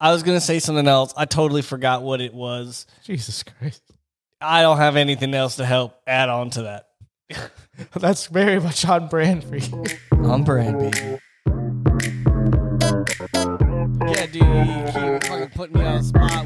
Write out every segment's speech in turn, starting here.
I was gonna say something else. I totally forgot what it was. Jesus Christ. I don't have anything else to help add on to that. That's very much on brand for you. On brand, baby. Yeah, dude, you keep fucking putting me on the spot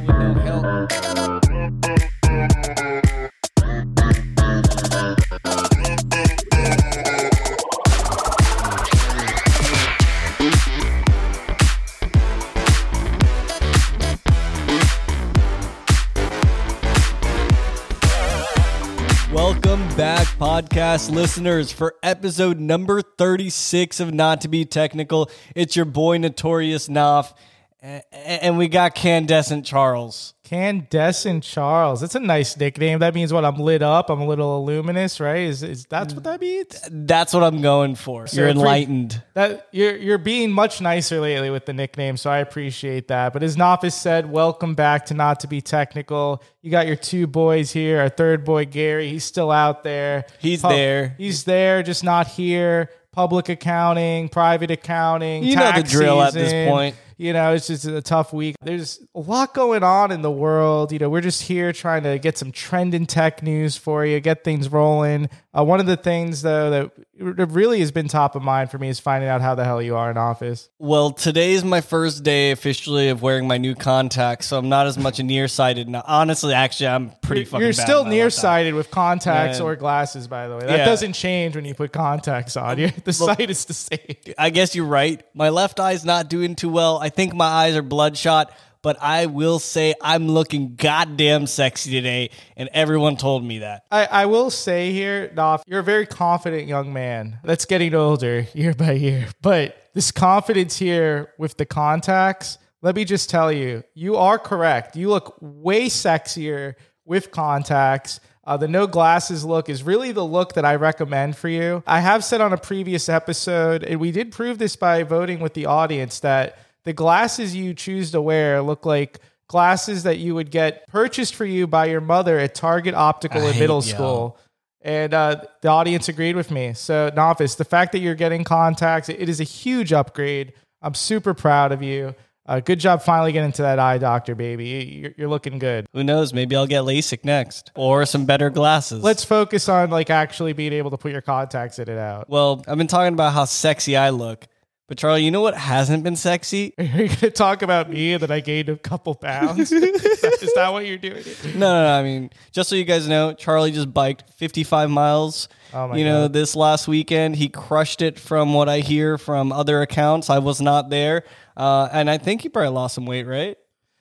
podcast listeners, for episode number 36 of Not to Be Technical. It's your boy, Notorious Knopf, and we got Candescent Charles. Candescent Charles. That's a nice nickname. That means what? I'm lit up. I'm a little luminous, right? Is is that's what that means? That's what I'm going for. You're for- enlightened. That you're you're being much nicer lately with the nickname, so I appreciate that. But as Nafis said, welcome back to Not to Be Technical. You got your two boys here. Our third boy Gary, he's still out there. He's Pub- there. He's there, just not here. Public accounting, private accounting. You know the drill at this point. You know, it's just a tough week. There's a lot going on in the world. You know, we're just here trying to get some trending tech news for you, get things rolling. Uh, one of the things, though, that really has been top of mind for me is finding out how the hell you are in office. Well, today is my first day officially of wearing my new contacts, so I'm not as much nearsighted now. Honestly, actually, I'm pretty fucking You're still nearsighted with contacts Yeah. or glasses, by the way. That Yeah. doesn't change when you put contacts on. you the sight is the same. I guess you're right. My left eye's not doing too well. I think my eyes are bloodshot, but I will say I'm looking goddamn sexy today, and everyone told me that. I, I will say here, Noff, you're a very confident young man that's getting older year by year. But this confidence here with the contacts, let me just tell you, you are correct. You look way sexier with contacts. Uh, the no glasses look is really the look that I recommend for you. I have said on a previous episode, and we did prove this by voting with the audience, that the glasses you choose to wear look like glasses that you would get purchased for you by your mother at Target Optical I in middle school. And uh, the audience agreed with me. So, Nafis, the fact that you're getting contacts, it is a huge upgrade. I'm super proud of you. Uh, good job finally getting to that eye doctor, baby. You're, you're looking good. Who knows? Maybe I'll get LASIK next or some better glasses. Let's focus on like actually being able to put your contacts in and out. Well, I've been talking about how sexy I look, but Charlie, you know what hasn't been sexy? Are you going to talk about me that I gained a couple pounds? is, that, is that what you're doing? No, no, no. I mean, just so you guys know, Charlie just biked 55 miles. Oh my you know, this last weekend, he crushed it from what I hear from other accounts. I was not there. Uh, and I think he probably lost some weight, right?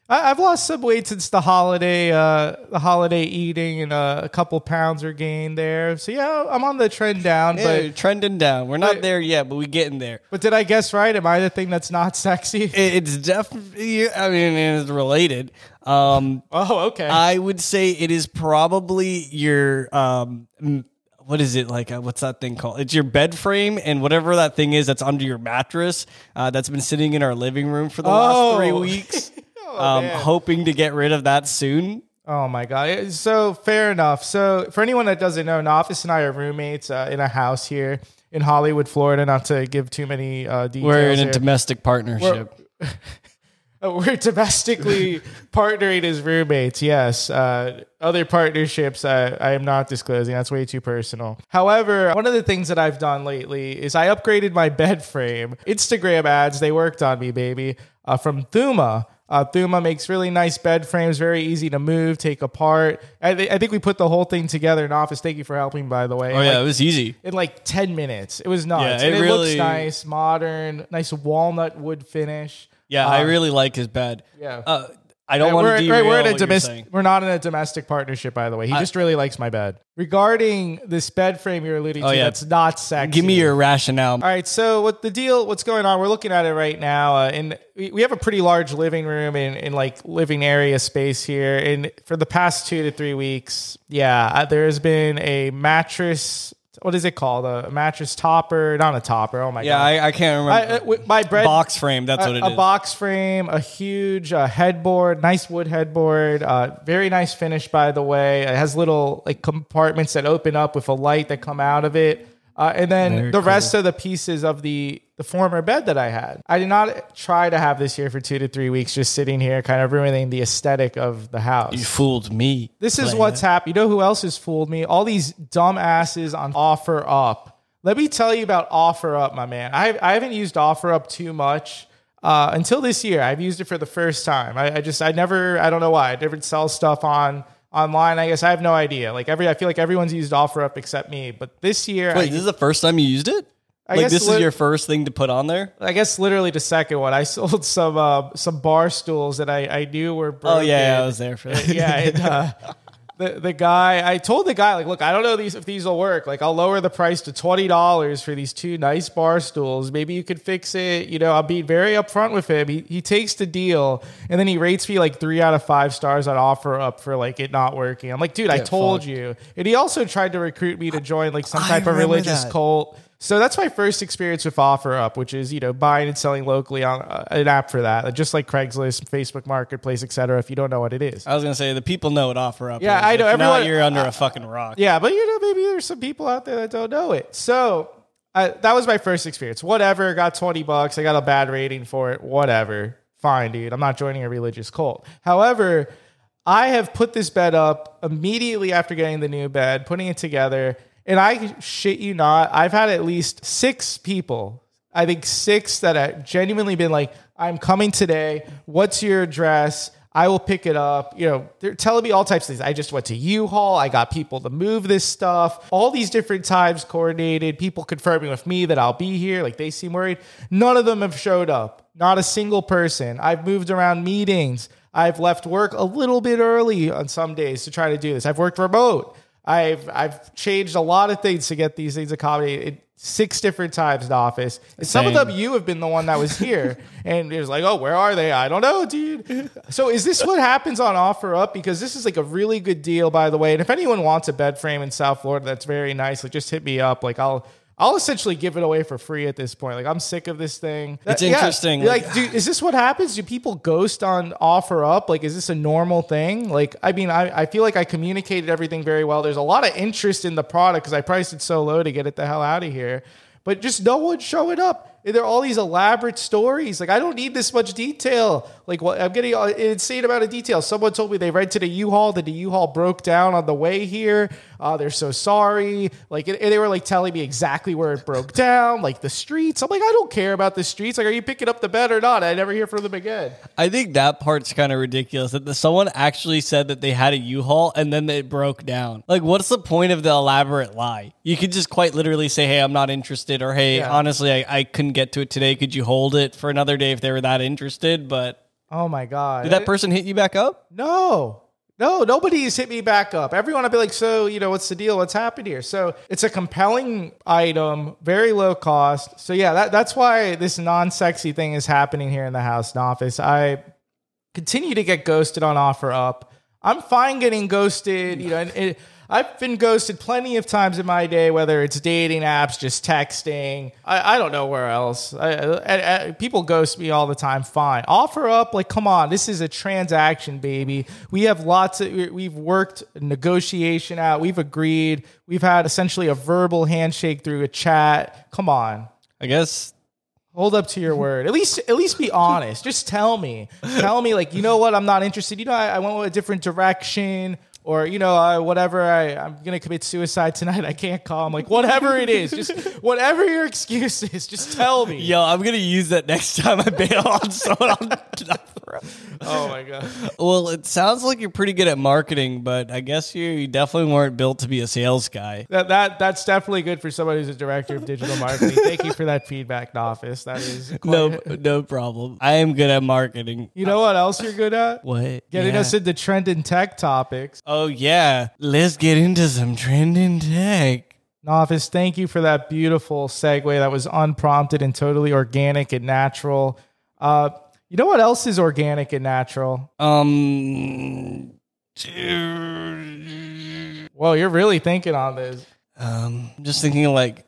I, I've lost some weight since the holiday, uh, the holiday eating, and uh, a couple pounds are gained there. So yeah, I'm on the trend down. Yeah, But trending down. We're not but- there yet, but we're getting there. but did I guess right? Am I the thing that's not sexy? It- It's definitely, I mean, it's related. Um, Oh, okay. I would say it is probably your um what is it like uh, what's that thing called it's your bed frame and whatever that thing is that's under your mattress uh, that's been sitting in our living room for the last three weeks Oh, um, man. hoping to get rid of that soon Oh my god! So fair enough. So for anyone that doesn't know, Nafis and I are roommates uh, in a house here in Hollywood, Florida. Not to give too many uh, details. we're in a here. domestic partnership Uh, We're domestically partnering as roommates. Yes. Uh, other partnerships, uh, I am not disclosing. That's way too personal. However, one of the things that I've done lately is I upgraded my bed frame. Instagram ads, they worked on me, baby, uh, from Thuma. Uh, Thuma makes really nice bed frames, very easy to move, take apart. I, thi- I think we put the whole thing together in office. Thank you for helping, by the way. oh yeah Like, it was easy in like 10 minutes. It was nuts. Yeah, it and it really- looks nice, modern, nice walnut wood finish. yeah i Um, really like his bed yeah. uh, i don't Right, want we're, to right, we're in a what you're domestic. saying. We're not in a domestic partnership, by the way. He just really likes my bed. Regarding this bed frame you're alluding Oh, to, yeah. that's not sexy. give me your rationale All right, so what the deal? What's going on? We're looking at it right now, uh, and we, we have a pretty large living room and, and like living area space here. And for the past two to three weeks, yeah, uh, there has been a mattress. What is it called? A mattress topper? Not a topper. Oh my yeah god! I, I can't I, remember uh, my bread box frame that's a, what it a is box frame, a huge uh, headboard, nice wood headboard, uh, very nice finish by the way. It has little like compartments that open up with a light that come out of it. Uh, and then Very the cool. rest of the pieces of the the former bed that I had. I did not try to have this here for two to three weeks, just sitting here, kind of ruining the aesthetic of the house. You fooled me. This is what's happened. You know who else has fooled me? All these dumb asses on Offer Up. Let me tell you about Offer Up, my man. I, I haven't used Offer Up too much uh, until this year. I've used it for the first time. I, I just, I never, I don't know why. I never sell stuff on online. I guess I have no idea. Like every, I feel like everyone's used Offer Up except me. But this year, Wait, I, this is the first time you used it? I like guess this lit- is your first thing to put on there? I guess literally the second one. I sold some uh, some bar stools that I, I knew were broken. Oh yeah, I was there for that. yeah, and, uh, the the guy, I told the guy like, look, I don't know these if these will work. Like, I'll lower the price to twenty dollars for these two nice bar stools. Maybe you could fix it. You know, I'll be very upfront with him. He he takes the deal, and then he rates me like three out of five stars on offer up for like it not working. I'm like, dude, I told fucked. you. And he also tried to recruit me to join like some I type of religious that. cult. So that's my first experience with OfferUp, which is you know buying and selling locally on uh, an app for that, just like Craigslist, Facebook Marketplace, etc. If you don't know what it is, I was gonna say the people know what offer up. Yeah, is. I know, If not, everyone- you're under a fucking rock. yeah, but you know maybe there's some people out there that don't know it. So uh, that was my first experience. Whatever, got twenty bucks. I got a bad rating for it. Whatever, fine, dude. I'm not joining a religious cult. However, I have put this bed up immediately after getting the new bed, putting it together, and I shit you not, I've had at least six people. I think six that have genuinely been like, "I'm coming today. What's your address?" I will pick it up. You know, they're telling me all types of things. I just went to U-Haul. I got people to move this stuff. All these different times coordinated. People confirming with me that I'll be here. Like they seem worried. None of them have showed up. Not a single person. I've moved around meetings. I've left work a little bit early on some days to try to do this. I've worked remote. I've I've changed a lot of things to get these things accommodated six different times in the office. And some of them you have been the one that was here and it was like, oh, where are they? I don't know, dude. So is this what happens on offer up? Because this is like a really good deal, by the way. And if anyone wants a bed frame in South Florida that's very nice, like just hit me up. Like I'll I'll essentially give it away for free at this point. Like I'm sick of this thing. It's Yeah. interesting. Like, dude, is this what happens? Do people ghost on offer up? Like, is this a normal thing? Like, I mean, I, I feel like I communicated everything very well. There's a lot of interest in the product because I priced it so low to get it the hell out of here. But just no one showing up. And There are all these elaborate stories. Like, I don't need this much detail. Like, what I'm getting an insane amount of detail. Someone told me they rented a U-Haul, that the U-Haul broke down on the way here. Uh, they're so sorry. Like, and they were like telling me exactly where it broke down, like the streets. I'm like, I don't care about the streets. Like, are you picking up the bed or not? I never hear from them again. I think that part's kind of ridiculous that the, someone actually said that they had a U-Haul and then it broke down. Like, what's the point of the elaborate lie? You could just quite literally say, "Hey, I'm not interested," or "Hey, Yeah. honestly, I, I couldn't get to it today. Could you hold it for another day if they were that interested?" But Oh my god! did that person hit you back up? No. No, nobody's hit me back up. Everyone, I'd be like, so, you know, what's the deal? What's happened here? So it's a compelling item, very low cost. So yeah, that, that's why this non-sexy thing is happening here in the house and office. I continue to get ghosted on offer up. I'm fine getting ghosted, you know, and it, I've been ghosted plenty of times in my day, whether it's dating apps, just texting. I, I don't know where else. I, I, people ghost me all the time. Fine. Offer up, like, come on. This is a transaction, baby. We have lots of, we- we've worked negotiation out. We've agreed. We've had essentially a verbal handshake through a chat. Come on. I guess Hold up to your word. At least, at least be honest. Just tell me. Tell me, like, you know what? I'm not interested. You know, I, I went with a different direction, or you know, uh, whatever. I, I'm gonna commit suicide tonight. I can't call. I'm like, whatever it is, just whatever your excuse is, just tell me. yo, I'm gonna use that next time I bail on someone on. Oh my god. well, it sounds like you're pretty good at marketing, but I guess you, you definitely weren't built to be a sales guy. That, that that's definitely good for somebody who's a director of digital marketing. Thank you for that feedback, Nafis. That is quite- No, no problem. I am good at marketing. You know what else you're good at? What? Getting Yeah. us into trending tech topics. Oh yeah, let's get into some trending tech. Nafis, thank you for that beautiful segue that was unprompted and totally organic and natural. Uh, you know what else is organic and natural? Um, Well, you're really thinking on this. um, I'm just thinking of like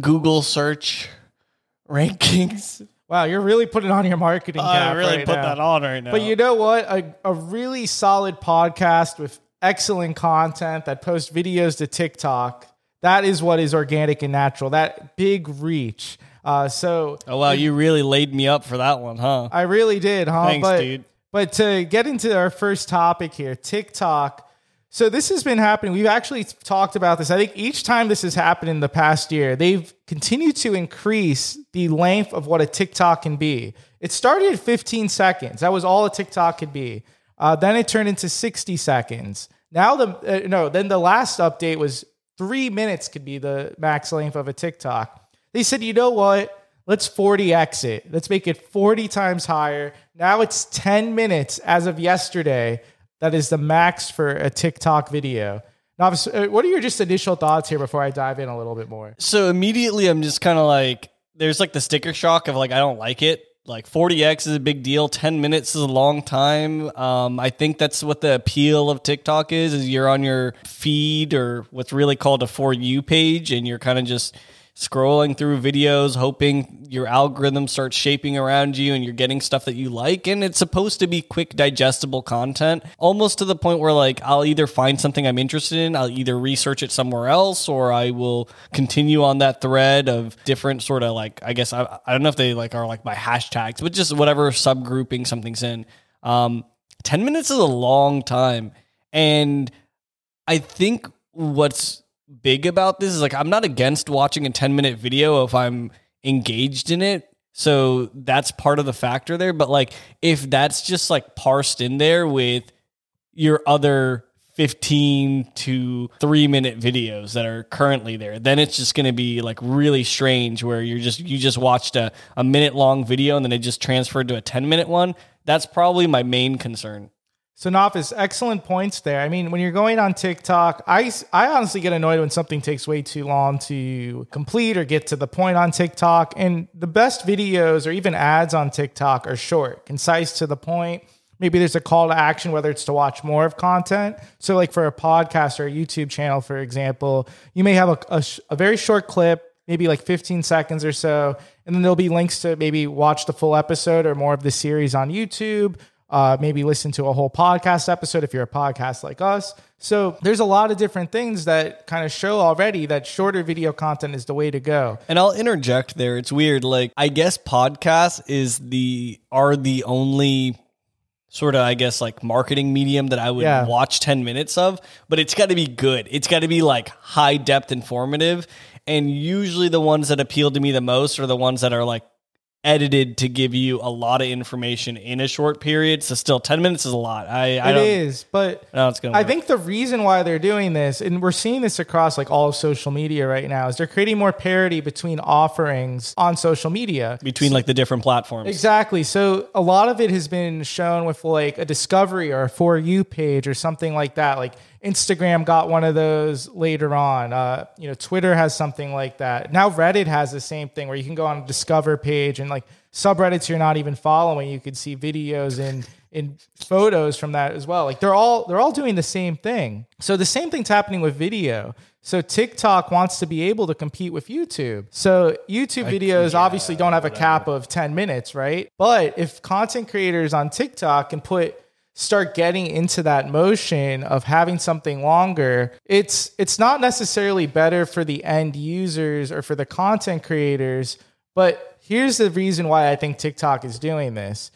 Google search rankings. Wow, you're really putting on your marketing I really right put now. that on right now. But you know what? A, a really solid podcast with excellent content that posts videos to TikTok That is what is organic and natural. That big reach. Uh, so Oh wow, you really laid me up for that one, huh? I really did, huh? Thanks, but, dude. But to get into our first topic here, TikTok. So this has been happening. We've actually talked about this. I think each time this has happened in the past year, they've continued to increase the length of what a TikTok can be. It started at 15 seconds. That was all a TikTok could be. Uh, then it turned into 60 seconds. Now the uh, no, then the last update was three minutes could be the max length of a TikTok. They said, you know what? Let's 40x it. Let's make it 40 times higher. Now it's 10 minutes as of yesterday. That is the max for a TikTok video. Now, uh, what are your just initial thoughts here before I dive in a little bit more? So immediately I'm just kind of like, there's like the sticker shock of like, I don't like it. Like 40x is a big deal. 10 minutes is a long time. Um, I think that's what the appeal of TikTok is, is you're on your feed or what's really called a For You page and you're kind of just scrolling through videos, hoping your algorithm starts shaping around you and you're getting stuff that you like. And it's supposed to be quick, digestible content, almost to the point where, like, I'll either find something I'm interested in, I'll either research it somewhere else, or I will continue on that thread of different sort of like, I guess, I, I don't know if they like are like by hashtags, but just whatever subgrouping something's in. Um, 10 minutes is a long time. And I think what's big about this is like I'm not against watching a 10 minute video if I'm engaged in it. So that's part of the factor there. But like if that's just like parsed in there with your other 15 to three minute videos that are currently there, then it's just going to be like really strange where you're just, you just watched a, a minute long video and then it just transferred to a 10 minute one. That's probably my main concern. So, Nafis, excellent points there. I mean, when you're going on TikTok, I, I honestly get annoyed when something takes way too long to complete or get to the point on TikTok. And the best videos or even ads on TikTok are short, concise to the point. Maybe there's a call to action, whether it's to watch more of content. So, like for a podcast or a YouTube channel, for example, you may have a, a, a very short clip, maybe like 15 seconds or so. And then there'll be links to maybe watch the full episode or more of the series on YouTube uh, maybe listen to a whole podcast episode if you're a podcast like us. So there's a lot of different things that kind of show already that shorter video content is the way to go. And I'll interject there. It's weird. Like I guess podcasts is the are the only sort of I guess like marketing medium that I would Yeah. watch 10 minutes of, but it's got to be good. It's got to be like high depth informative and usually the ones that appeal to me the most are the ones that are like edited to give you a lot of information in a short period. So still 10 minutes is a lot. I I It is, but know it's to I think the reason why they're doing this, and we're seeing this across like all of social media right now, is they're creating more parity between offerings on social media. between like the different platforms. Exactly. So a lot of it has been shown with like a discovery or a for you page or something like that. Like Instagram got one of those later on. Uh, you know, Twitter has something like that. Now Reddit has the same thing where you can go on a discover page and like subreddits you're not even following, you could see videos and in photos from that as well. Like they're all they're all doing the same thing. So the same thing's happening with video. So TikTok wants to be able to compete with YouTube. So YouTube videos obviously don't have a cap of 10 minutes, right? But if content creators on TikTok can put start getting into that motion of having something longer, it's it's not necessarily better for the end users or for the content creators, but here's the reason why I think TikTok is doing this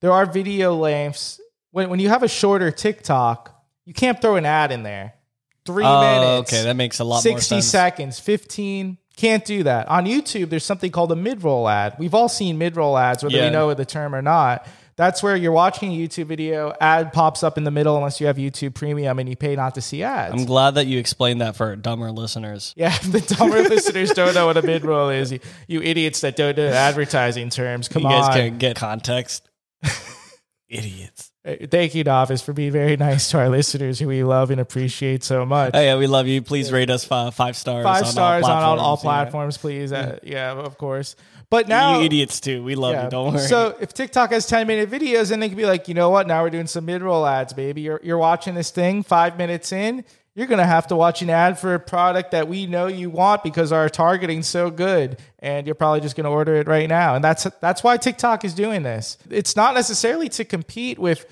there are video lengths. When, when you have a shorter TikTok, you can't throw an ad in there. Three Oh, minutes. okay, that makes a lot more 60 sense. seconds, 15. Can't do that. On YouTube, there's something called a mid roll ad. We've all seen mid roll ads, whether Yeah. we know the term or not. That's where you're watching a YouTube video, ad pops up in the middle unless you have YouTube Premium and you pay not to see ads. I'm glad that you explained that for dumber listeners. yeah, the dumber listeners don't know what a mid roll is. You, you idiots that don't know advertising terms. Come on. you guys can't get context. Idiots. Thank you, Nafis, for being very nice to our listeners who we love and appreciate so much. Oh yeah, we love you. Please rate us five, five stars. Five on stars all on all, all platforms. platforms, please. Uh, yeah, of course. But now, you idiots too. We love yeah. you. Don't worry. So if TikTok has 10 minute videos, then they can be like, you know what? Now we're doing some mid roll ads, baby. You're, you're watching this thing five minutes in. You're going to have to watch an ad for a product that we know you want because our targeting's so good. And you're probably just going to order it right now. And that's, that's why TikTok is doing this. It's not necessarily to compete with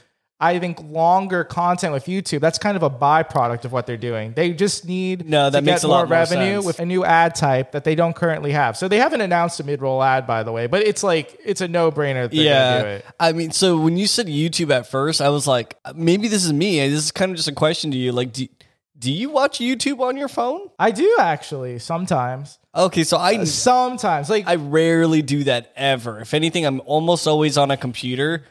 I think longer content with YouTube, that's kind of a byproduct of what they're doing. They just need No, that to makes get more more revenue sense. with a new ad type that they don't currently have. So they haven't announced a mid-roll ad, by the way, but it's like it's a no-brainer. That they're do Yeah. it. I mean, so when you said YouTube at first, I was like, maybe this is me. This is kind of just a question to you. Like, do, do you watch YouTube on your phone? I do actually sometimes. Okay, so I Sometimes, like I rarely do that ever. If anything, I'm almost always on a computer,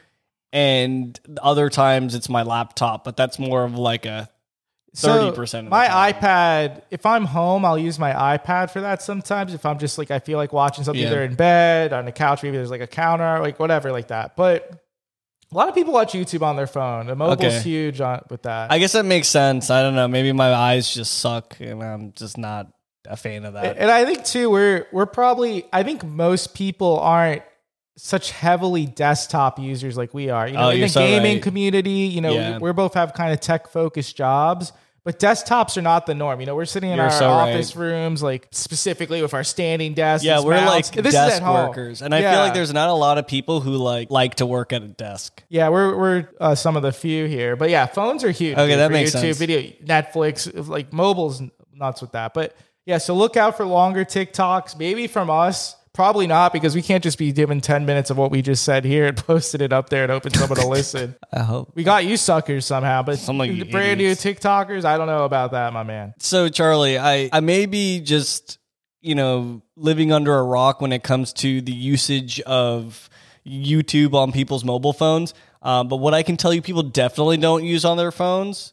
and other times it's my laptop. But that's more of like a 30% of the my time. iPad, if I'm home, I'll use my iPad for that sometimes. If I'm just like, I feel like watching something Yeah. either in bed, on the couch, maybe there's like a counter, like whatever, like that. But a lot of people watch YouTube on their phone. The mobile's Okay. huge on, with that. I guess that makes sense. I don't know. Maybe my eyes just suck, and I'm just not a fan of that. and I think too, we're we're probably, I think most people aren't such heavily desktop users like we are. You know, Oh, in the so gaming right. community, you know, Yeah. we, we both have kind of tech focused jobs. But desktops are not the norm. You know, we're sitting in You're our so right. office rooms, like specifically with our standing desks. Yeah, we're mounts. like This desk workers, and I Yeah. feel like there's not a lot of people who like like to work at a desk. Yeah, we're we're uh, some of the few here, but yeah, phones are huge. Okay, that for makes YouTube, sense. video, Netflix, like mobile's nuts with that. But yeah, so look out for longer TikToks, maybe from us. Probably not because we can't just be given ten minutes of what we just said here and posted it up there and hoping someone to listen. I hope. We got you suckers somehow, but Some of you brand idiots. new TikTokers, I don't know about that, my man. So Charlie, I I may be just you know living under a rock when it comes to the usage of YouTube on people's mobile phones. Um, but what I can tell you, people definitely don't use on their phones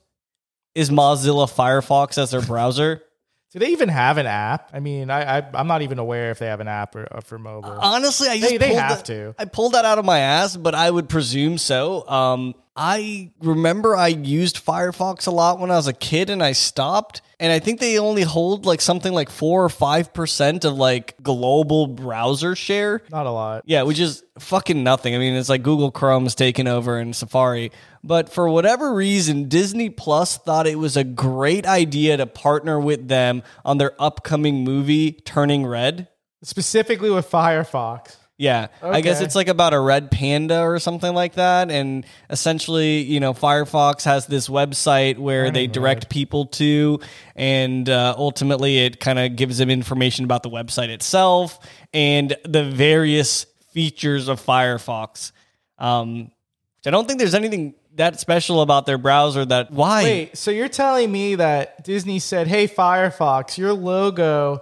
is Mozilla Firefox as their browser. Do they even have an app? I mean, I, I I'm not even aware if they have an app or, uh, for mobile. Honestly, I just They- they have that- to. I pulled that out of my ass, but I would presume so. Um, I remember I used Firefox a lot when I was a kid, and I stopped. And I think they only hold like something like four or five percent of like global browser share. not a lot. Yeah, which is fucking nothing. I mean, it's like Google Chrome's taken over and Safari. But for whatever reason, Disney Plus thought it was a great idea to partner with them on their upcoming movie, Turning Red. Specifically with Firefox. Yeah, I guess it's like about a red panda or something like that. And essentially, you know, Firefox has this website where they direct people to, and uh, ultimately it kind of gives them information about the website itself and the various features of Firefox. Um, I don't think there's anything that special about their browser that why Wait, so you're telling me that Disney said, "Hey Firefox, your logo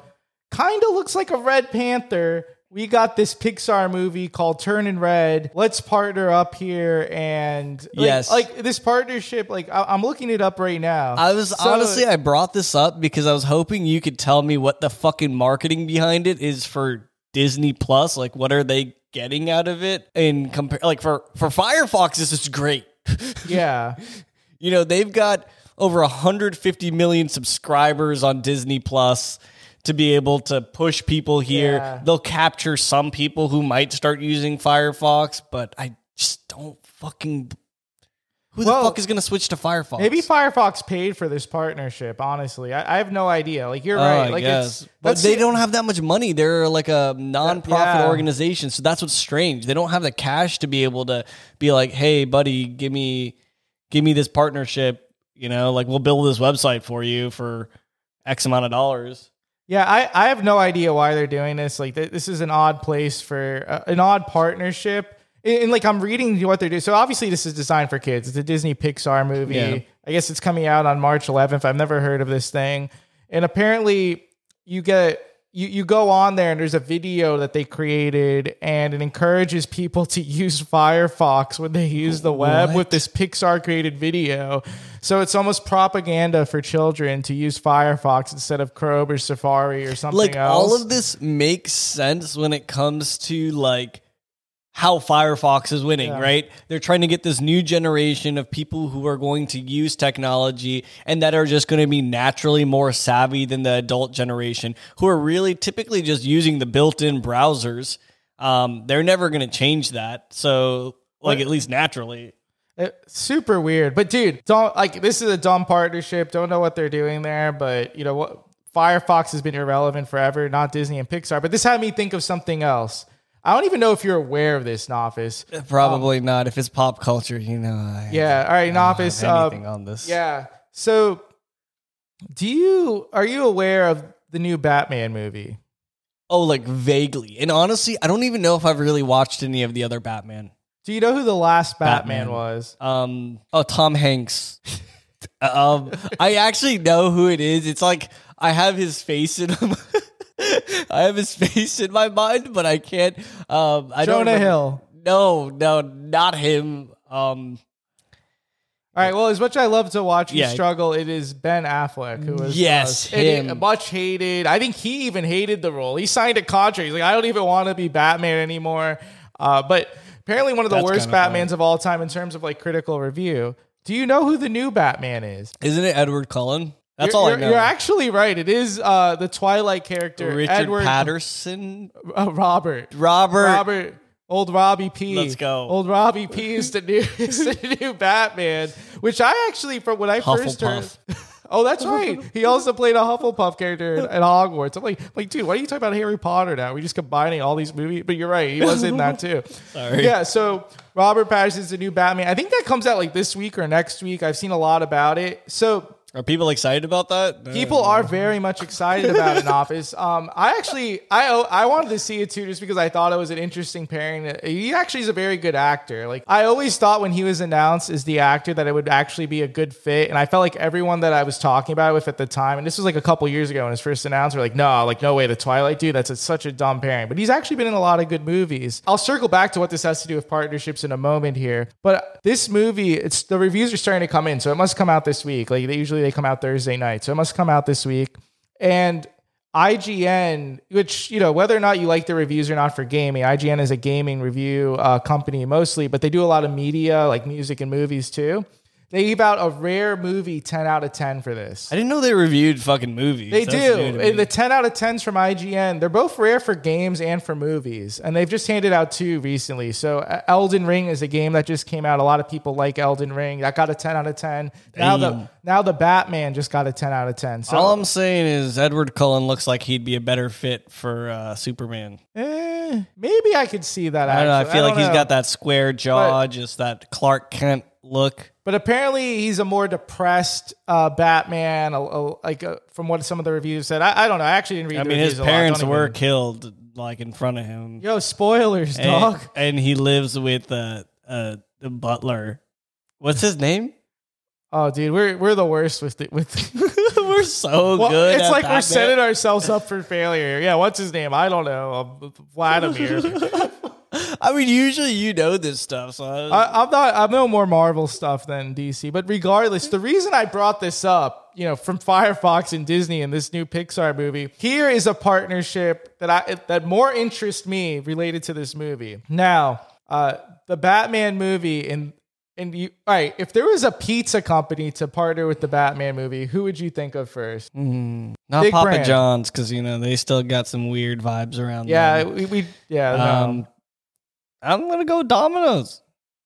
kind of looks like a red panther. We got this Pixar movie called Turning Red. Let's partner up here and like, Yes. like this partnership. Like I, I'm looking it up right now. I was So- honestly, I brought this up because I was hoping you could tell me what the fucking marketing behind it is for Disney Plus. Like, what are they getting out of it? And compare, like for for Firefox, this is great. yeah, you know, they've got over 150 million subscribers on Disney Plus to be able to push people here. Yeah. They'll capture some people who might start using Firefox, but I just don't fucking. Who the fuck is going to switch to Firefox? maybe Firefox paid for this partnership. Honestly, I, I have no idea. Like you're Oh, right. I Like guess. it's but they don't have that much money. They're like a non-profit Yeah. organization, so that's what's strange. They don't have the cash to be able to be like, "Hey, buddy, give me, give me this partnership." You know, like we'll build this website for you for X amount of dollars. Yeah, I, I have no idea why they're doing this. Like, th- this is an odd place for uh, an odd partnership. And, and, like, I'm reading what they're doing. So obviously, this is designed for kids. It's a Disney Pixar movie. Yeah. I guess it's coming out on March 11th. I've never heard of this thing. And apparently, you get you you go on there and there's a video that they created and it encourages people to use Firefox when they use the web What? with this Pixar created video. So it's almost propaganda for children to use Firefox instead of Chrome or Safari or something Like else. all of this makes sense when it comes to like how Firefox is winning, Yeah. right? They're trying to get this new generation of people who are going to use technology and that are just going to be naturally more savvy than the adult generation who are really typically just using the built-in browsers. Um, they're never going to change that. So, like, What- at least naturally. Uh, super weird. But dude, don't like this is a dumb partnership. Don't know what they're doing there, but you know what Firefox has been irrelevant forever, not Disney and Pixar. But this had me think of something else. I don't even know if you're aware of this, Noffice. Probably not. If it's pop culture, you know. I Yeah. All right, don't have anything Um, on this. yeah. So, do you are you aware of the new Batman movie? Oh, like vaguely. And honestly, I don't even know if I've really watched any of the other Batman. Do you know who the last Batman, Batman. was? Um. Oh, Tom Hanks. um. I actually know who it is. It's like I have his face in. I have his face in my mind, but I can't. Um. I don't Jonah remember- Hill. No, no, not him. Um. All right. Well, as much as I love to watch you Yeah. struggle, it is Ben Affleck who was Yes, uh, him. much hated. I think he even hated the role. He signed a contract. He's like, I don't even want to be Batman anymore. Uh, but apparently, one of the That's worst kinda funny. Batmans of all time in terms of like critical review. Do you know who the new Batman is? Isn't it Edward Cullen? That's you're, all you're, I know. You're actually right. It is uh, the Twilight character, Richard Edward Pattinson, uh, Robert. Robert. Robert, old Robbie P. Let's go. Old Robbie P is the new is the new Batman, which I actually from when I first heard. Hufflepuff. Oh, that's right. He also played a Hufflepuff character in, in Hogwarts. I'm like, like, dude, why are you talking about Harry Potter now? We're just combining all these movies. But you're right, he was in that too. Sorry. Yeah. So Robert Pattinson's the new Batman. I think that comes out like this week or next week. I've seen a lot about it. So Are people excited about that? People are very much excited about an Office. Um, I actually, I I wanted to see it too, just because I thought it was an interesting pairing. He actually is a very good actor. Like I always thought when he was announced as the actor that it would actually be a good fit, and I felt like everyone that I was talking about with at the time, and this was like a couple years ago when his first announced, were like, no, like no way, the Twilight dude, that's a, such a dumb pairing. But he's actually been in a lot of good movies. I'll circle back to what this has to do with partnerships in a moment here, but this movie, it's the reviews are starting to come in, so it must come out this week. Like they usually they come out Thursday night, so it must come out this week. And IGN, which you know whether or not you like the reviews or not for gaming, IGN is a gaming review uh, company mostly, but they do a lot of media like music and movies too. They gave out a rare movie 10 out of 10 for this. I didn't know they reviewed fucking movies. They That's do. new to me. And the 10 out of 10s from IGN, they're both rare for games and for movies. And they've just handed out two recently. So Elden Ring is a game that just came out. A lot of people like Elden Ring. That got a 10 out of 10. Now the now the Batman just got a 10 out of 10. So All I'm saying is Edward Cullen looks like he'd be a better fit for uh, Superman. eh, maybe I could see that. I don't know. I feel like don't he's know. got that square jaw, just that Clark Kent look. But apparently, he's a more depressed uh, Batman. a- a- like uh, from what some of the reviews said, I, I don't know. I actually didn't read. I mean, his a parents were even- killed like in front of him. Yo, spoilers, dog. And, and he lives with uh, uh, the butler. What's his name? Oh, dude, we're we're the worst with the, with. we're so Well, good. it's like we're setting ourselves up for failure. Yeah, what's his name? I don't know. Um, Vladimir. I mean, usually you know this stuff, so I, I, I'm not. I know more Marvel stuff than DC, but regardless, the reason I brought this up, you know, from Firefox and Disney and this new Pixar movie, here is a partnership that I that more interests me related to this movie. Now, uh, the Batman movie and. And you, all right, if there was a pizza company to partner with the Batman movie, who would you think of first? not big Papa brand. John's because you know they still got some weird vibes around. Yeah, them. we, we yeah, no. I'm gonna go Domino's.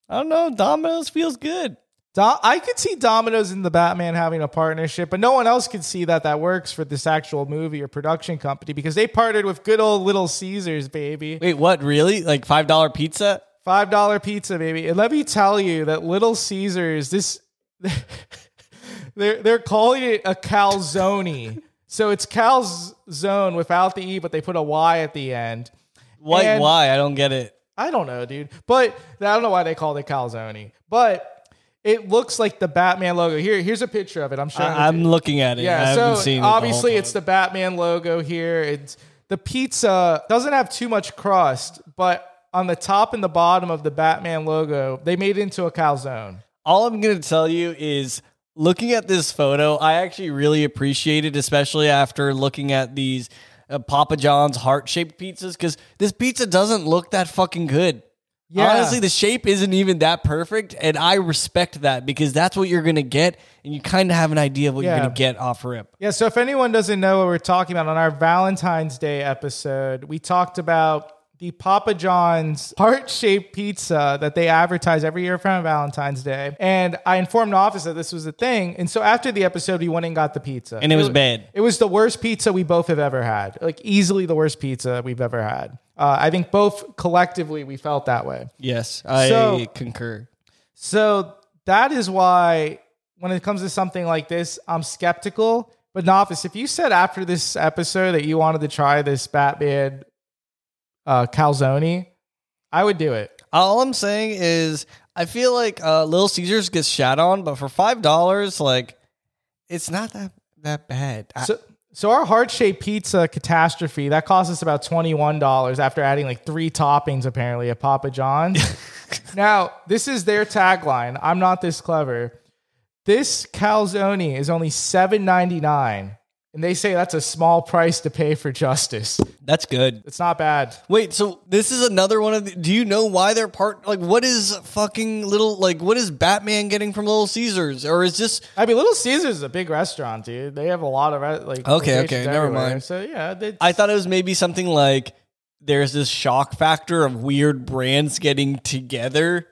I don't know. Domino's feels good. Do- I could see Domino's and the Batman having a partnership, but no one else could see that that works for this actual movie or production company because they partnered with good old Little Caesars, baby. Wait, what? Really? Like five dollar pizza? Five dollar pizza, baby. And let me tell you that Little Caesars, this they're they're calling it a calzone. so it's calzone without the e, but they put a y at the end. Why? And- why? I don't get it. I don't know, dude. But I don't know why they called it calzone. But it looks like the Batman logo. Here, here's a picture of it. I'm showing. to I, am looking at it. Yeah, haven't so seen it obviously time. it's the Batman logo here. It's the pizza doesn't have too much crust, but on the top and the bottom of the Batman logo, they made it into a calzone. All I'm going to tell you is looking at this photo, I actually really appreciate it, especially after looking at these uh, Papa John's heart shaped pizzas, because this pizza doesn't look that fucking good. Yeah. Honestly, the shape isn't even that perfect, and I respect that because that's what you're going to get, and you kind of have an idea of what Yeah. you're going to get off rip. Yeah, so if anyone doesn't know what we're talking about on our Valentine's Day episode, we talked about the Papa John's heart-shaped pizza that they advertise every year for Valentine's Day. And I informed the office that this was a thing. And so after the episode, we went and got the pizza. And it was bad. It was the worst pizza we both have ever had. Like easily the worst pizza we've ever had. Uh, I think both collectively we felt that way. Yes, I So- concur. So that is why when it comes to something like this, I'm skeptical. But Nafis, if you said after this episode that you wanted to try this Batman uh, calzone, I would do it. All I'm saying is, I feel like uh, Little Caesars gets shat on, but for five dollars, like, it's not that that bad. I- So, so our heart shaped pizza catastrophe that cost us about twenty one dollars after adding like three toppings apparently at Papa John's. now this is their tagline. I'm not this clever. This calzone is only seven ninety nine, and they say that's a small price to pay for justice. that's good. It's not bad. Wait, so this is another one of the. Do you know why they're part? Like, what is fucking little? Like, what is Batman getting from Little Caesars? Or is this? I mean, Little Caesars is a big restaurant, dude. They have a lot of re- like. Okay, okay, never everywhere. mind. So yeah, they, I thought it was maybe something like there's this shock factor of weird brands getting together,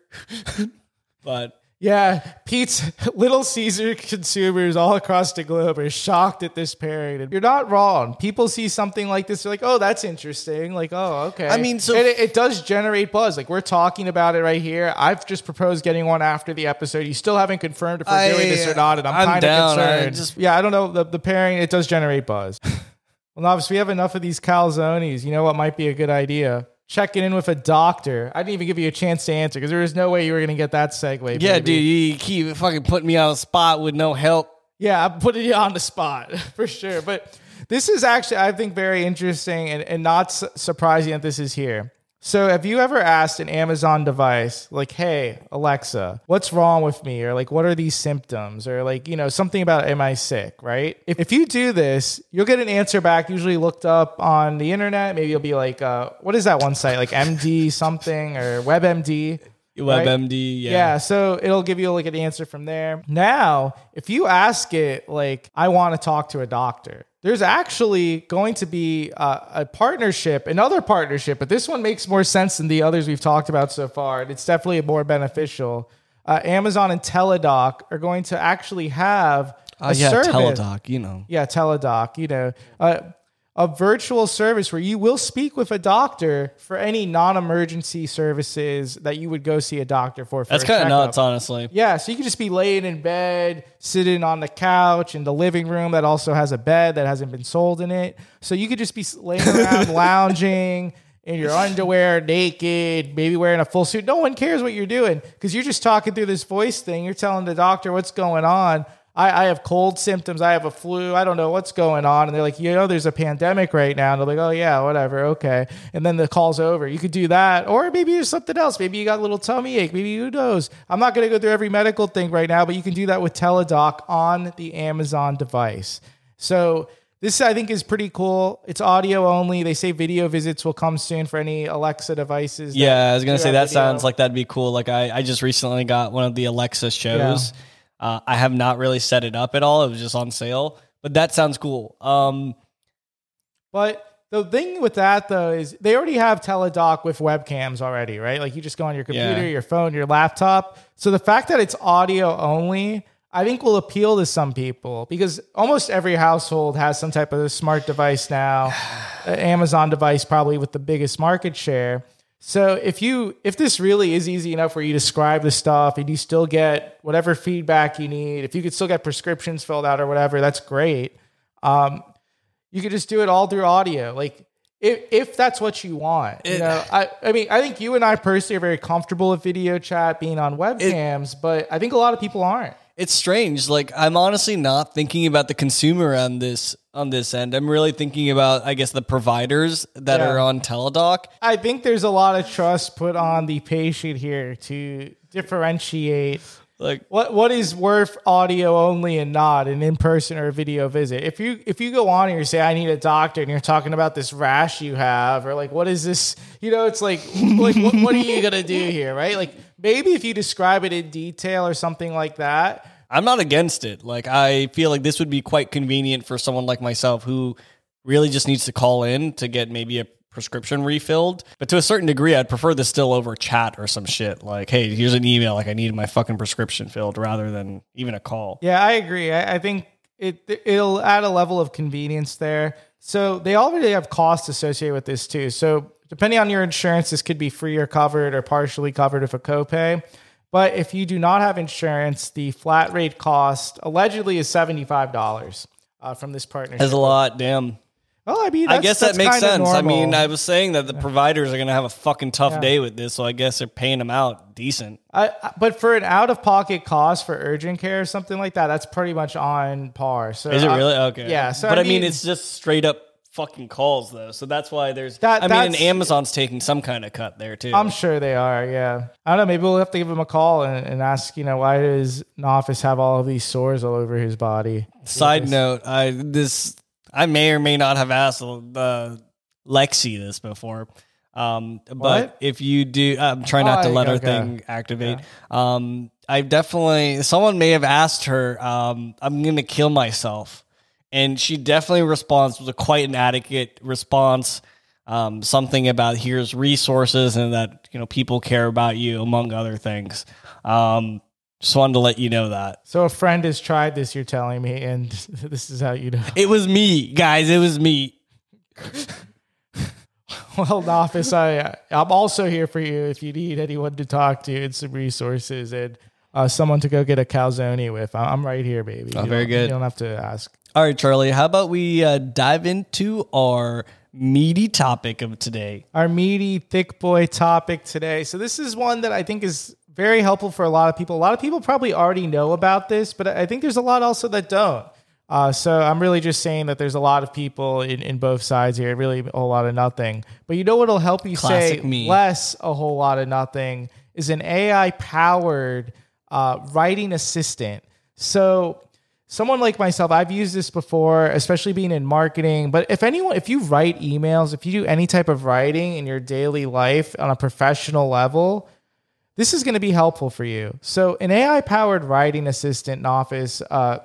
but Yeah, Pete's Little Caesar consumers all across the globe are shocked at this pairing. And you're not wrong. People see something like this, they're like, "Oh, that's interesting." Like, "Oh, okay." I mean, so- it, it does generate buzz. Like we're talking about it right here. I've just proposed getting one after the episode. You still haven't confirmed if we're I- doing this or not, and I'm, I'm kind of down. I concerned. just- yeah, I don't know the, the pairing. It does generate buzz. well, Nafis, we have enough of these calzones. You know what might be a good idea? Checking in with a doctor. I didn't even give you a chance to answer because there was no way you were going to get that segue. yeah, baby. dude, you keep fucking putting me on the spot with no help. Yeah, I'm putting you on the spot for sure. But this is actually, I think, very interesting and, and not su- surprising that this is here. So, have you ever asked an Amazon device, like, hey, Alexa, what's wrong with me? Or, like, what are these symptoms? Or, like, you know, something about, am I sick, right? If, if you do this, you'll get an answer back, usually looked up on the internet. Maybe you'll be like, uh, what is that one site? Like MD something or WebMD. right? WebMD, yeah. Yeah, so it'll give you like an answer from there. Now, if you ask it like, I want to talk to a doctor, there's actually going to be uh, a partnership, another partnership, but this one makes more sense than the others we've talked about so far, and it's definitely more beneficial. Uh, Amazon and Teladoc are going to actually have a Uh, yeah, service. Teladoc, you know. Yeah, Teladoc, you know, uh, a virtual service where you will speak with a doctor for any non-emergency services that you would go see a doctor for. for That's kind of nuts, honestly. Yeah, so you could just be laying in bed, sitting on the couch in the living room that also has a bed that hasn't been sold in it. So you could just be laying around lounging in your underwear, naked, maybe wearing a full suit. No one cares what you're doing because you're just talking through this voice thing. You're telling the doctor what's going on. I, I have cold symptoms. I have a flu. I don't know what's going on. And they're like, you know, there's a pandemic right now. And they're like, oh, yeah, whatever. Okay. And then the call's over. You could do that. Or maybe there's something else. Maybe you got a little tummy ache. Maybe who knows? I'm not going to go through every medical thing right now, but you can do that with Teladoc on the Amazon device. So this, I think, is pretty cool. It's audio only. They say video visits will come soon for any Alexa devices. Yeah, I was gonna say that video. sounds like that'd be cool. Like I, I just recently got one of the Alexa shows. Uh, I have not really set it up at all. It was just on sale, but that sounds cool. Um, But the thing with that though is they already have Teladoc with webcams already, right? Like you just go on your computer, Yeah. your phone, your laptop. So the fact that it's audio only, I think will appeal to some people because almost every household has some type of smart device now. Amazon device probably with the biggest market share. So if you if this really is easy enough where you describe the stuff and you still get whatever feedback you need, if you could still get prescriptions filled out or whatever, that's great. Um, you could just do it all through audio. Like if if that's what you want. You It- know, I I mean, I think you and I personally are very comfortable with video chat being on webcams, but I think a lot of people aren't. It's strange. Like I'm honestly not thinking about the consumer on this on this end. I'm really thinking about, I guess, the providers that Yeah. are on Teladoc. I think there's a lot of trust put on the patient here to differentiate Like what what is worth audio only and not an in person or a video visit. If you if you go on and you say I need a doctor and you're talking about this rash you have or like what is this you know it's like like what, what are you gonna do here right like maybe if you describe it in detail or something like that I'm not against it. Like I feel like this would be quite convenient for someone like myself who really just needs to call in to get maybe a prescription refilled. But to a certain degree, I'd prefer this still over chat or some shit. Like, hey, here's an email. Like I need my fucking prescription filled rather than even a call. Yeah, I agree. I, I think it it'll add a level of convenience there. So they already have costs associated with this too. So depending on your insurance, this could be free or covered or partially covered with a copay. But if you do not have insurance, the flat rate cost allegedly is $75 uh, from this partnership. That's a lot. Damn. Well, I mean, I guess that makes sense. I mean. I was saying that the providers are going to have a fucking tough Yeah. day with this, so I guess they're paying them out decent. I, I- but for an out of pocket cost for urgent care or something like that, that's pretty much on par. So Is it I- really okay? yeah, so but I I mean, mean- it's just straight up fucking calls though, so that's why there's. That- I mean, and Amazon's taking some kind of cut there too. I'm sure they are. Yeah, I don't know. Maybe we'll have to give him a call and, and ask. You know, why does Nafis have all of these sores all over his body? Side note, I this I may or may not have asked uh, Lexi this before. Um, but What? if you do, I'm trying not to Oh, let her okay. thing activate. Um, I definitely someone may have asked her, um, "I'm gonna kill myself," and she definitely responds with a quite an adequate response. Um, something about here's resources and that you know people care about you among other things. Um, just wanted to let you know that. So a friend has tried this. You're telling me, and this is how you know. It was me, guys. It was me. Well, Nafis, I I'm also here for you if you need anyone to talk to and some resources and uh, someone to go get a calzone with. I'm right here, baby. Oh, You very don't- good. You don't have to ask. All right, Charlie. How about we uh, dive into our meaty topic of today? our meaty thick boy topic today. So this is one that I think is very helpful for a lot of people. A lot of people probably already know about this, but I think there's a lot also that don't. Uh, so I'm really just saying that there's a lot of people in, in both sides here, really a whole lot of nothing. But you know what'll help you Classic say me. less a whole lot of nothing is an AI powered uh, writing assistant. So someone like myself, I've used this before, especially being in marketing. But if anyone, if you write emails, if you do any type of writing in your daily life on a professional level, this is going to be helpful for you. So, an AI powered writing assistant in Office uh,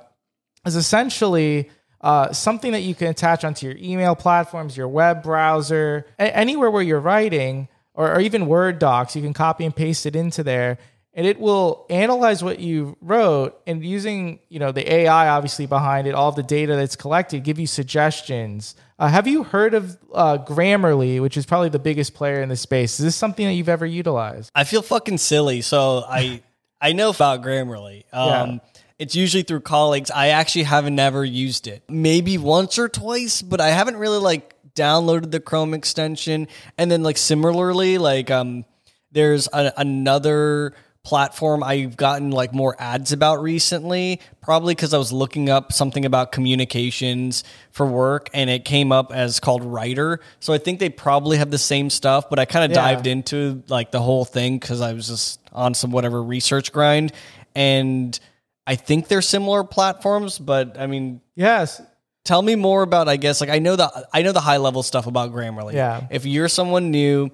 is essentially uh, something that you can attach onto your email platforms, your web browser, a- anywhere where you're writing, or, or even Word docs. You can copy and paste it into there, and it will analyze what you wrote and using you know the AI obviously behind it, all the data that's collected, give you suggestions. Uh, have you heard of uh, Grammarly, which is probably the biggest player in the space? Is this something that you've ever utilized? I feel fucking silly, so I I know about Grammarly. Um, Yeah. It's usually through colleagues. I actually haven't never used it. Maybe once or twice, but I haven't really like downloaded the Chrome extension. And then like similarly, like um, there's a, another platform I've gotten like more ads about recently, probably because I was looking up something about communications for work and it came up as called Writer. So I think they probably have the same stuff, but I kind of Yeah. dived into like the whole thing because I was just on some whatever research grind. And I think they're similar platforms, but I mean, Yes. tell me more about i guess like i know the i know the high level stuff about grammarly Yeah. if you're someone new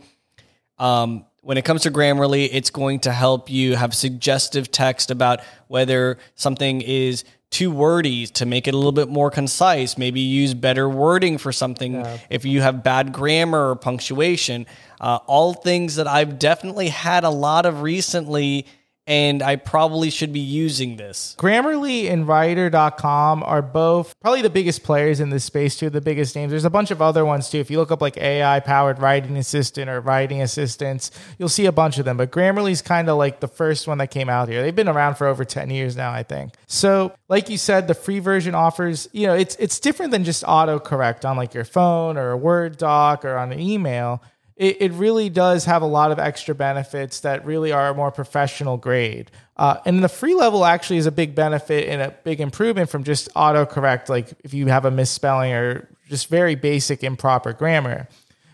um, when it comes to grammarly it's going to help you have suggestive text about whether something is too wordy to make it a little bit more concise. Maybe use better wording for something if you have bad grammar or punctuation. Uh, all things that i've definitely had a lot of recently and i probably should be using this Grammarly and Writer.com are both probably the biggest players in this space, too, the biggest names. There's a bunch of other ones, too. If you look up like AI powered writing assistant or writing assistants, you'll see a bunch of them. But Grammarly's kind of like the first one that came out here. They've been around for over 10 years now, I think. So, like you said, the free version offers, you know, it's it's different than just autocorrect on like your phone or a Word doc or on an email it, it really does have a lot of extra benefits that really are a more professional grade. Uh, and the free level actually is a big benefit and a big improvement from just autocorrect, like if you have a misspelling or just very basic improper grammar.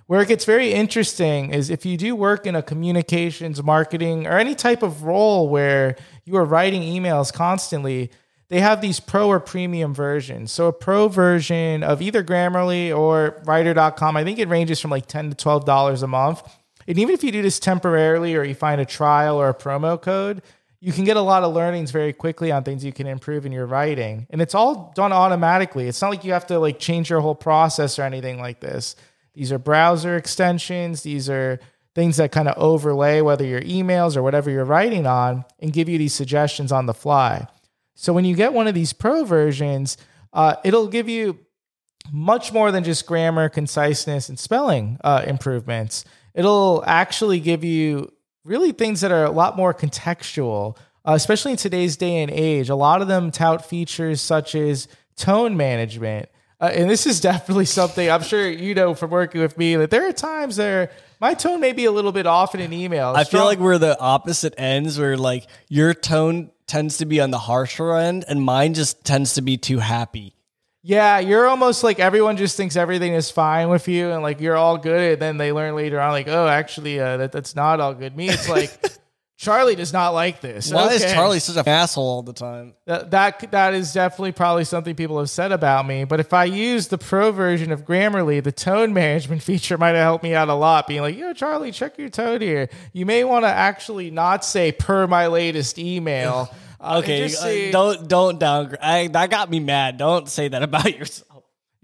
Where it gets very interesting is if you do work in a communications, marketing, or any type of role where you are writing emails constantly, they have these pro or premium versions. So a pro version of either Grammarly or writer.com, I think it ranges from like 10 to $12 a month. And even if you do this temporarily or you find a trial or a promo code, you can get a lot of learnings very quickly on things you can improve in your writing. And it's all done automatically. It's not like you have to like change your whole process or anything like this. These are browser extensions, these are things that kind of overlay whether your emails or whatever you're writing on and give you these suggestions on the fly. So when you get one of these pro versions, uh, it'll give you much more than just grammar, conciseness, and spelling uh, improvements. It'll actually give you really things that are a lot more contextual, uh, especially in today's day and age. A lot of them tout features such as tone management. Uh, and this is definitely something I'm sure you know from working with me that there are times there my tone may be a little bit off in an email. I feel like we're the opposite ends where like your tone tends to be on the harsher end and mine just tends to be too happy. Yeah, you're almost like everyone just thinks everything is fine with you and like you're all good. And then they learn later on, like, oh, actually, uh, that, that's not all good. Me, it's like, Charlie does not like this. Why Okay. is Charlie such an asshole all the time? That, that that is definitely probably something people have said about me. But if I use the pro version of Grammarly, the tone management feature might have helped me out a lot. Being like, "Yo, Charlie, check your tone here." You may want to actually not say "per my latest email." Uh, Okay, uh, don't don't downgrade. I, that got me mad. Don't say that about yourself.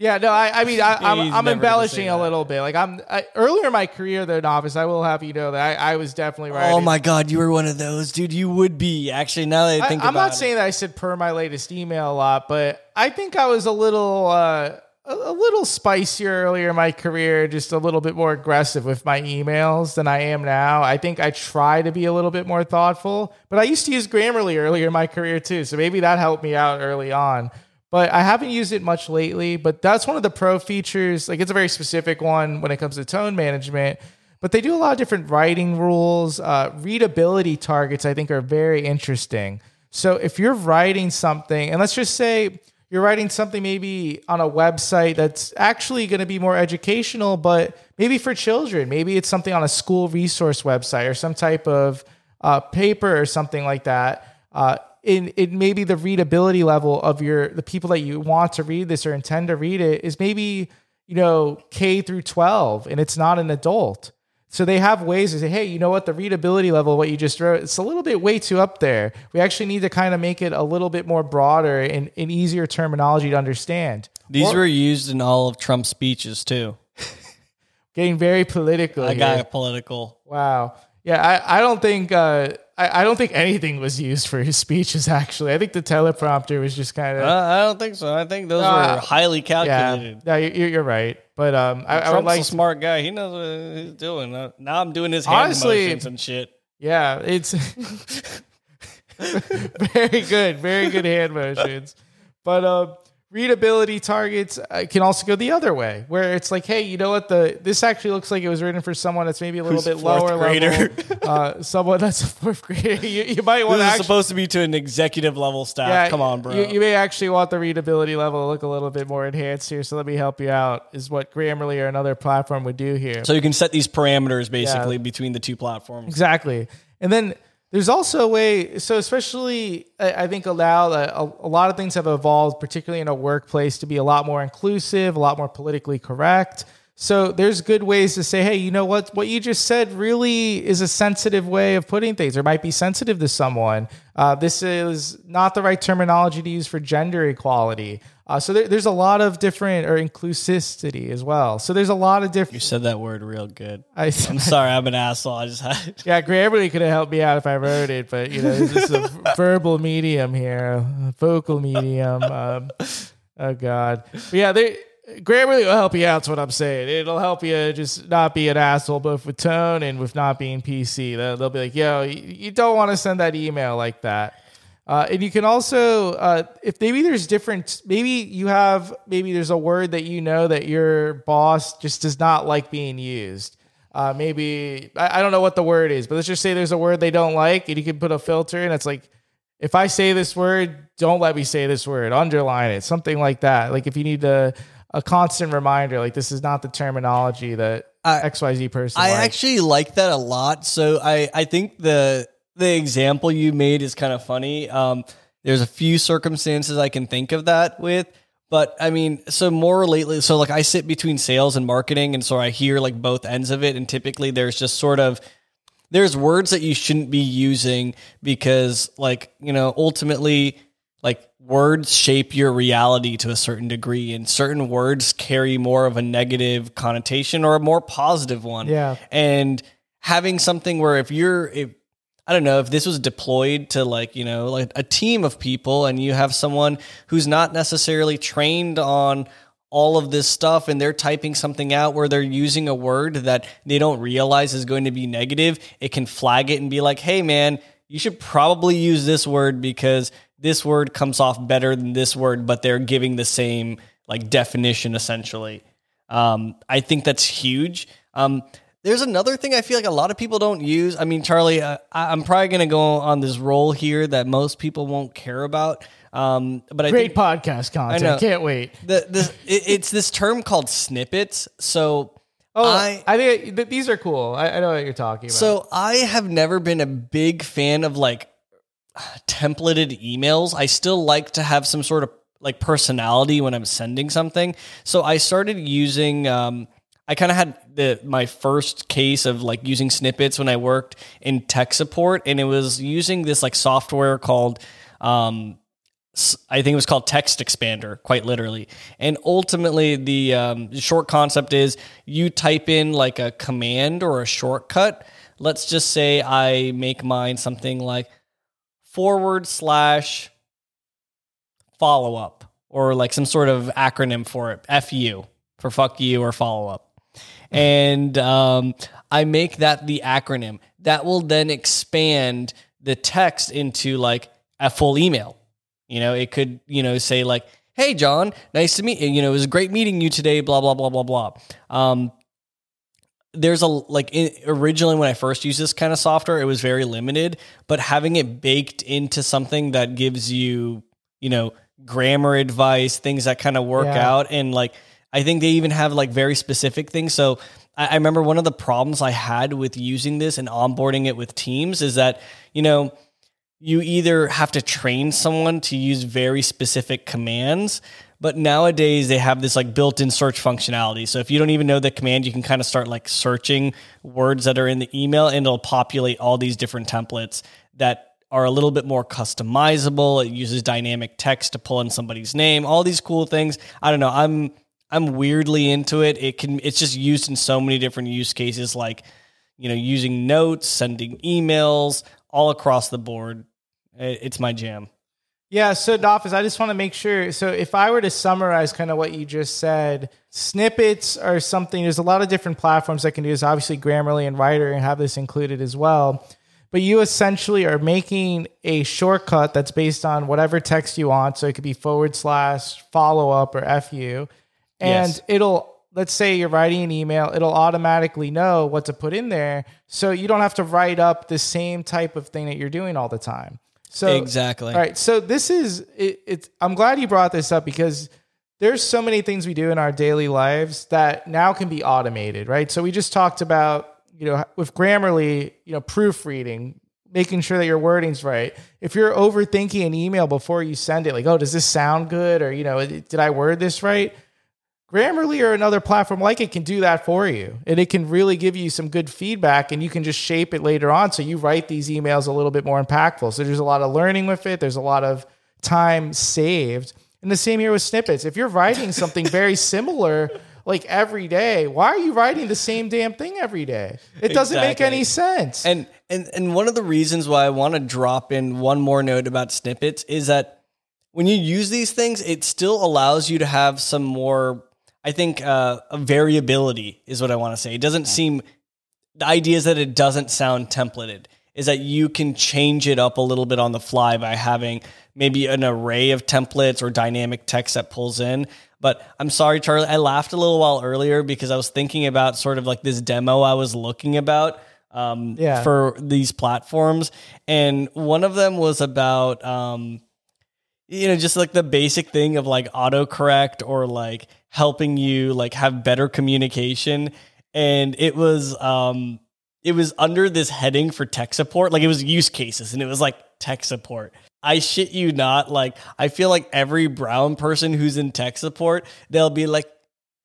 Yeah, no, I, I mean, I, I'm, I'm embellishing a little bit. Like I'm I, earlier in my career, though, Nafis. I will have you know that I, I was definitely right. Oh my god, you were one of those, dude. You would be actually. Now that I I, think I'm not it. saying that I said per my latest email a lot, but I think I was a little uh, a, a little spicier earlier in my career, just a little bit more aggressive with my emails than I am now. I think I try to be a little bit more thoughtful, but I used to use Grammarly earlier in my career too, so maybe that helped me out early on. But I haven't used it much lately. But that's one of the pro features. Like it's a very specific one when it comes to tone management. But they do a lot of different writing rules. Uh, readability targets, I think, are very interesting. So if you're writing something, and let's just say you're writing something maybe on a website that's actually going to be more educational, but maybe for children, maybe it's something on a school resource website or some type of uh, paper or something like that. Uh, in, in maybe the readability level of your the people that you want to read this or intend to read it is maybe you know K through 12 and it's not an adult. So they have ways to say, hey, you know what, the readability level, what you just wrote, it's a little bit way too up there. We actually need to kind of make it a little bit more broader and, and easier terminology to understand. These Or- were used in all of Trump's speeches too. getting very political. I here. got political. Wow. Yeah, I, I don't think uh, I, I don't think anything was used for his speeches. Actually, I think the teleprompter was just kind of Uh, I don't think so. I think those Uh, were highly yeah. calculated. No, you- you're right. But um, I, I would Trump's like a smart guy. He knows what he's doing. Uh, Now I'm doing his hand Honestly- motions and shit. Yeah, it's very good, very good hand motions. But um, readability targets uh, can also go the other way, where it's like, hey, you know what? The this actually looks like it was written for someone that's maybe a little Who's bit lower grader. level, uh, someone that's a fourth grader. You, you might want This actually. supposed to be to an executive level staff. Come on, bro. You, you may actually want the readability level to look a little bit more enhanced here. So let me help you out. Is what Grammarly or another platform would do here. so you can set these parameters basically between the two platforms. Exactly. And then there's also a way, so especially I, think allow a, a lot of things have evolved, particularly in a workplace, to be a lot more inclusive, a lot more politically correct. So there's good ways to say, hey, you know what? What you just said really is a sensitive way of putting things, or might be sensitive to someone. Uh, this is not the right terminology to use for gender equality. Uh, so there, there's a lot of different, or inclusivity as well. So there's a lot of different. You said that word real good. I, I'm sorry, I'm an asshole. I just had. Yeah, Grammarly could have helped me out if I wrote it, but you know, this is a verbal medium here, a vocal medium. Um, oh God, but yeah, they Grammarly will help you out. Is what I'm saying. It'll help you just not be an asshole, both with tone and with not being PC. They'll, be like, "Yo, you, don't want to send that email like that." Uh, and you can also, uh, if maybe there's different, maybe you have, maybe there's a word that you know that your boss just does not like being used. Uh, maybe I, I don't know what the word is, but let's just say there's a word they don't like, and you can put a filter, and it's like, if I say this word, don't let me say this word. Underline it, something like that. Like if you need a a constant reminder, like this is not the terminology that I- XYZ person. I likes. actually like that a lot. So I, I think the the example you made is kind of funny. Um, there's a few circumstances I can think of that with, but I mean, so more lately, so like I sit between sales and marketing, and so I hear like both ends of it, and typically there's just sort of there's words that you shouldn't be using because like you know ultimately like words shape your reality to a certain degree and certain words carry more of a negative connotation or a more positive one Yeah. and having something where if you're if I don't know if this was deployed to like, you know, like a team of people and you have someone who's not necessarily trained on all of this stuff and they're typing something out where they're using a word that they don't realize is going to be negative, it can flag it and be like, hey, man, you should probably use this word because this word comes off better than this word, but they're giving the same like definition essentially. Um, I think that's huge. Um, there's another thing I feel like a lot of people don't use. I mean, Charlie, uh, I, am probably going to go on this role here that most people won't care about. Um, but I great think, podcast content. I Can't wait. The, the it, it's this term called snippets. So Oh, I, I think these are cool. I, I, know what you're talking about. So I have never been a big fan of like templated emails. I still like to have some sort of like personality when I'm sending something. So I started using. Um, I kind of had the my first case of like using snippets when I worked in tech support, and it was using this like software called. Um, I think it was called TextExpander, quite literally. And ultimately, the um, short concept is you type in like a command or a shortcut. Let's just say I make mine something like forward slash follow up or like some sort of acronym for it, FU for fuck you or follow up. And um, I make that the acronym. That will then expand the text into like a full email you know, it could, you know, say like, "Hey, John, nice to meet you. You know, it was great meeting you today." Blah blah blah blah blah. Um, there's a like originally when I first used this kind of software, it was very limited, but having it baked into something that gives you, you know, grammar advice, things that kind of work yeah. out, and like I think they even have like very specific things. So I, I remember one of the problems I had with using this and onboarding it with Teams is that you know you either have to train someone to use very specific commands but nowadays they have this like built-in search functionality. So if you don't even know the command you can kind of start like searching words that are in the email and it'll populate all these different templates that are a little bit more customizable. It uses dynamic text to pull in somebody's name all these cool things. I don't know i'm i'm weirdly into it. It can it's just used in so many different use cases like you know using notes sending emails all across the board. It's my jam. Yeah, so Dolphins, I just want to make sure. So, if I were to summarize kind of what you just said, snippets are something. There's a lot of different platforms that can do this. Obviously, Grammarly and Writer and have this included as well. But you essentially are making a shortcut that's based on whatever text you want. So it could be forward slash follow up or fu, and yes. it'll let's say you're writing an email, it'll automatically know what to put in there. So you don't have to write up the same type of thing that you're doing all the time. So exactly. All right. So this is it, it's. I'm glad you brought this up because there's so many things we do in our daily lives that now can be automated, right? So we just talked about you know with Grammarly, you know, proofreading, making sure that your wording's right. If you're overthinking an email before you send it, like, oh, does this sound good, or you know, did I word this right? Grammarly or another platform like it can do that for you. And it can really give you some good feedback and you can just shape it later on. So you write these emails a little bit more impactful. So there's a lot of learning with it, there's a lot of time saved. And the same here with snippets. If you're writing something very similar, like every day, why are you writing the same damn thing every day? It doesn't exactly. make any sense. And and and one of the reasons why I want to drop in one more note about snippets is that when you use these things, it still allows you to have some more I think uh, variability is what I want to say. It doesn't seem the idea is that it doesn't sound templated. Is that you can change it up a little bit on the fly by having maybe an array of templates or dynamic text that pulls in. But I'm sorry, Charlie, I laughed a little while earlier because I was thinking about sort of like this demo I was looking about um, yeah. for these platforms, and one of them was about um, you know just like the basic thing of like autocorrect or like helping you like have better communication. And it was um it was under this heading for tech support. Like it was use cases and it was like tech support. I shit you not like i feel like every brown person who's in tech support they'll be like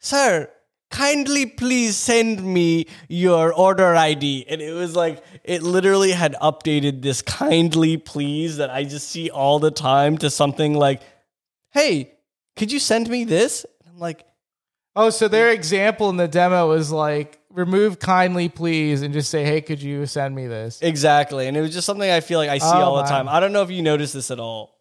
sir kindly please send me your order id and it was like it literally had updated this kindly please that i just see all the time to something like hey could you send me this I'm like, oh, so their example in the demo was like, remove kindly, please, and just say, hey, could you send me this? Exactly. And it was just something I feel like I see oh, all the time. I don't know if you notice this at all.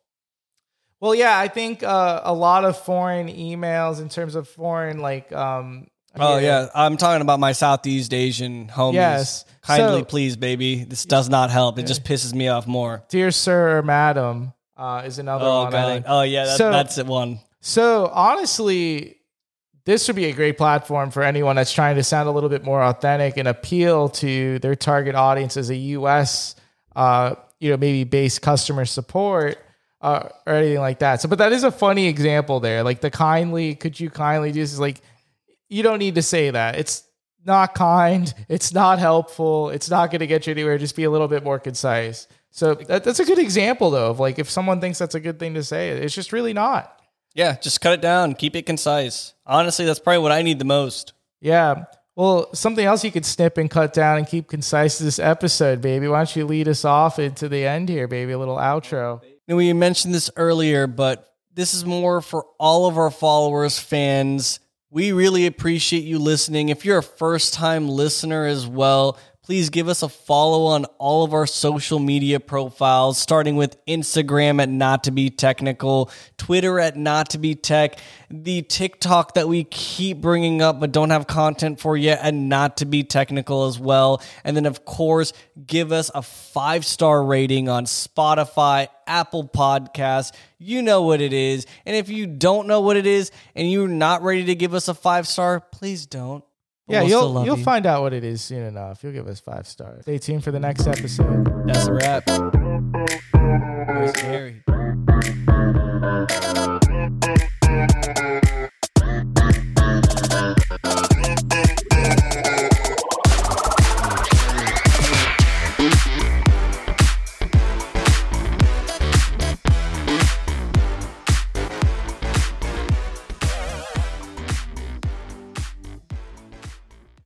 Well, yeah, I think uh, a lot of foreign emails in terms of foreign like um Oh yeah, I'm talking about my Southeast Asian homies. Yes. Kindly, So- please, baby. This does not help. It just pisses me off more. dear sir or madam uh, is another Oh one. God. Oh yeah, that, So- that's it. One. So honestly, this would be a great platform for anyone that's trying to sound a little bit more authentic and appeal to their target audience as a U.S. Uh, you know, maybe base customer support uh, or anything like that. So, but that is a funny example there. Like the kindly, could you kindly do this? Is like you don't need to say that. It's not kind. It's not helpful. It's not going to get you anywhere. Just be a little bit more concise. So that, that's a good example though of like if someone thinks that's a good thing to say, it's just really not. Yeah, just cut it down. Keep it concise. Honestly, that's probably what I need the most. Yeah. Well, something else you could snip and cut down and keep concise this episode, baby. Why don't you lead us off into the end here, baby? A little outro. And we mentioned this earlier, but this is more for all of our followers, fans. We really appreciate you listening. If you're a first time listener as well, please give us a follow on all of our social media profiles, starting with Instagram at Not to Be Technical, Twitter at Not to Be Tech, the TikTok that we keep bringing up but don't have content for yet and Not to Be Technical as well. And then, of course, give us a five star rating on Spotify, Apple Podcasts. You know what it is. And if you don't know what it is and you're not ready to give us a five star, please don't. But yeah, we'll you'll you'll you. find out what it is soon enough. You'll give us five stars. Stay tuned for the next episode. That's a wrap. That scary.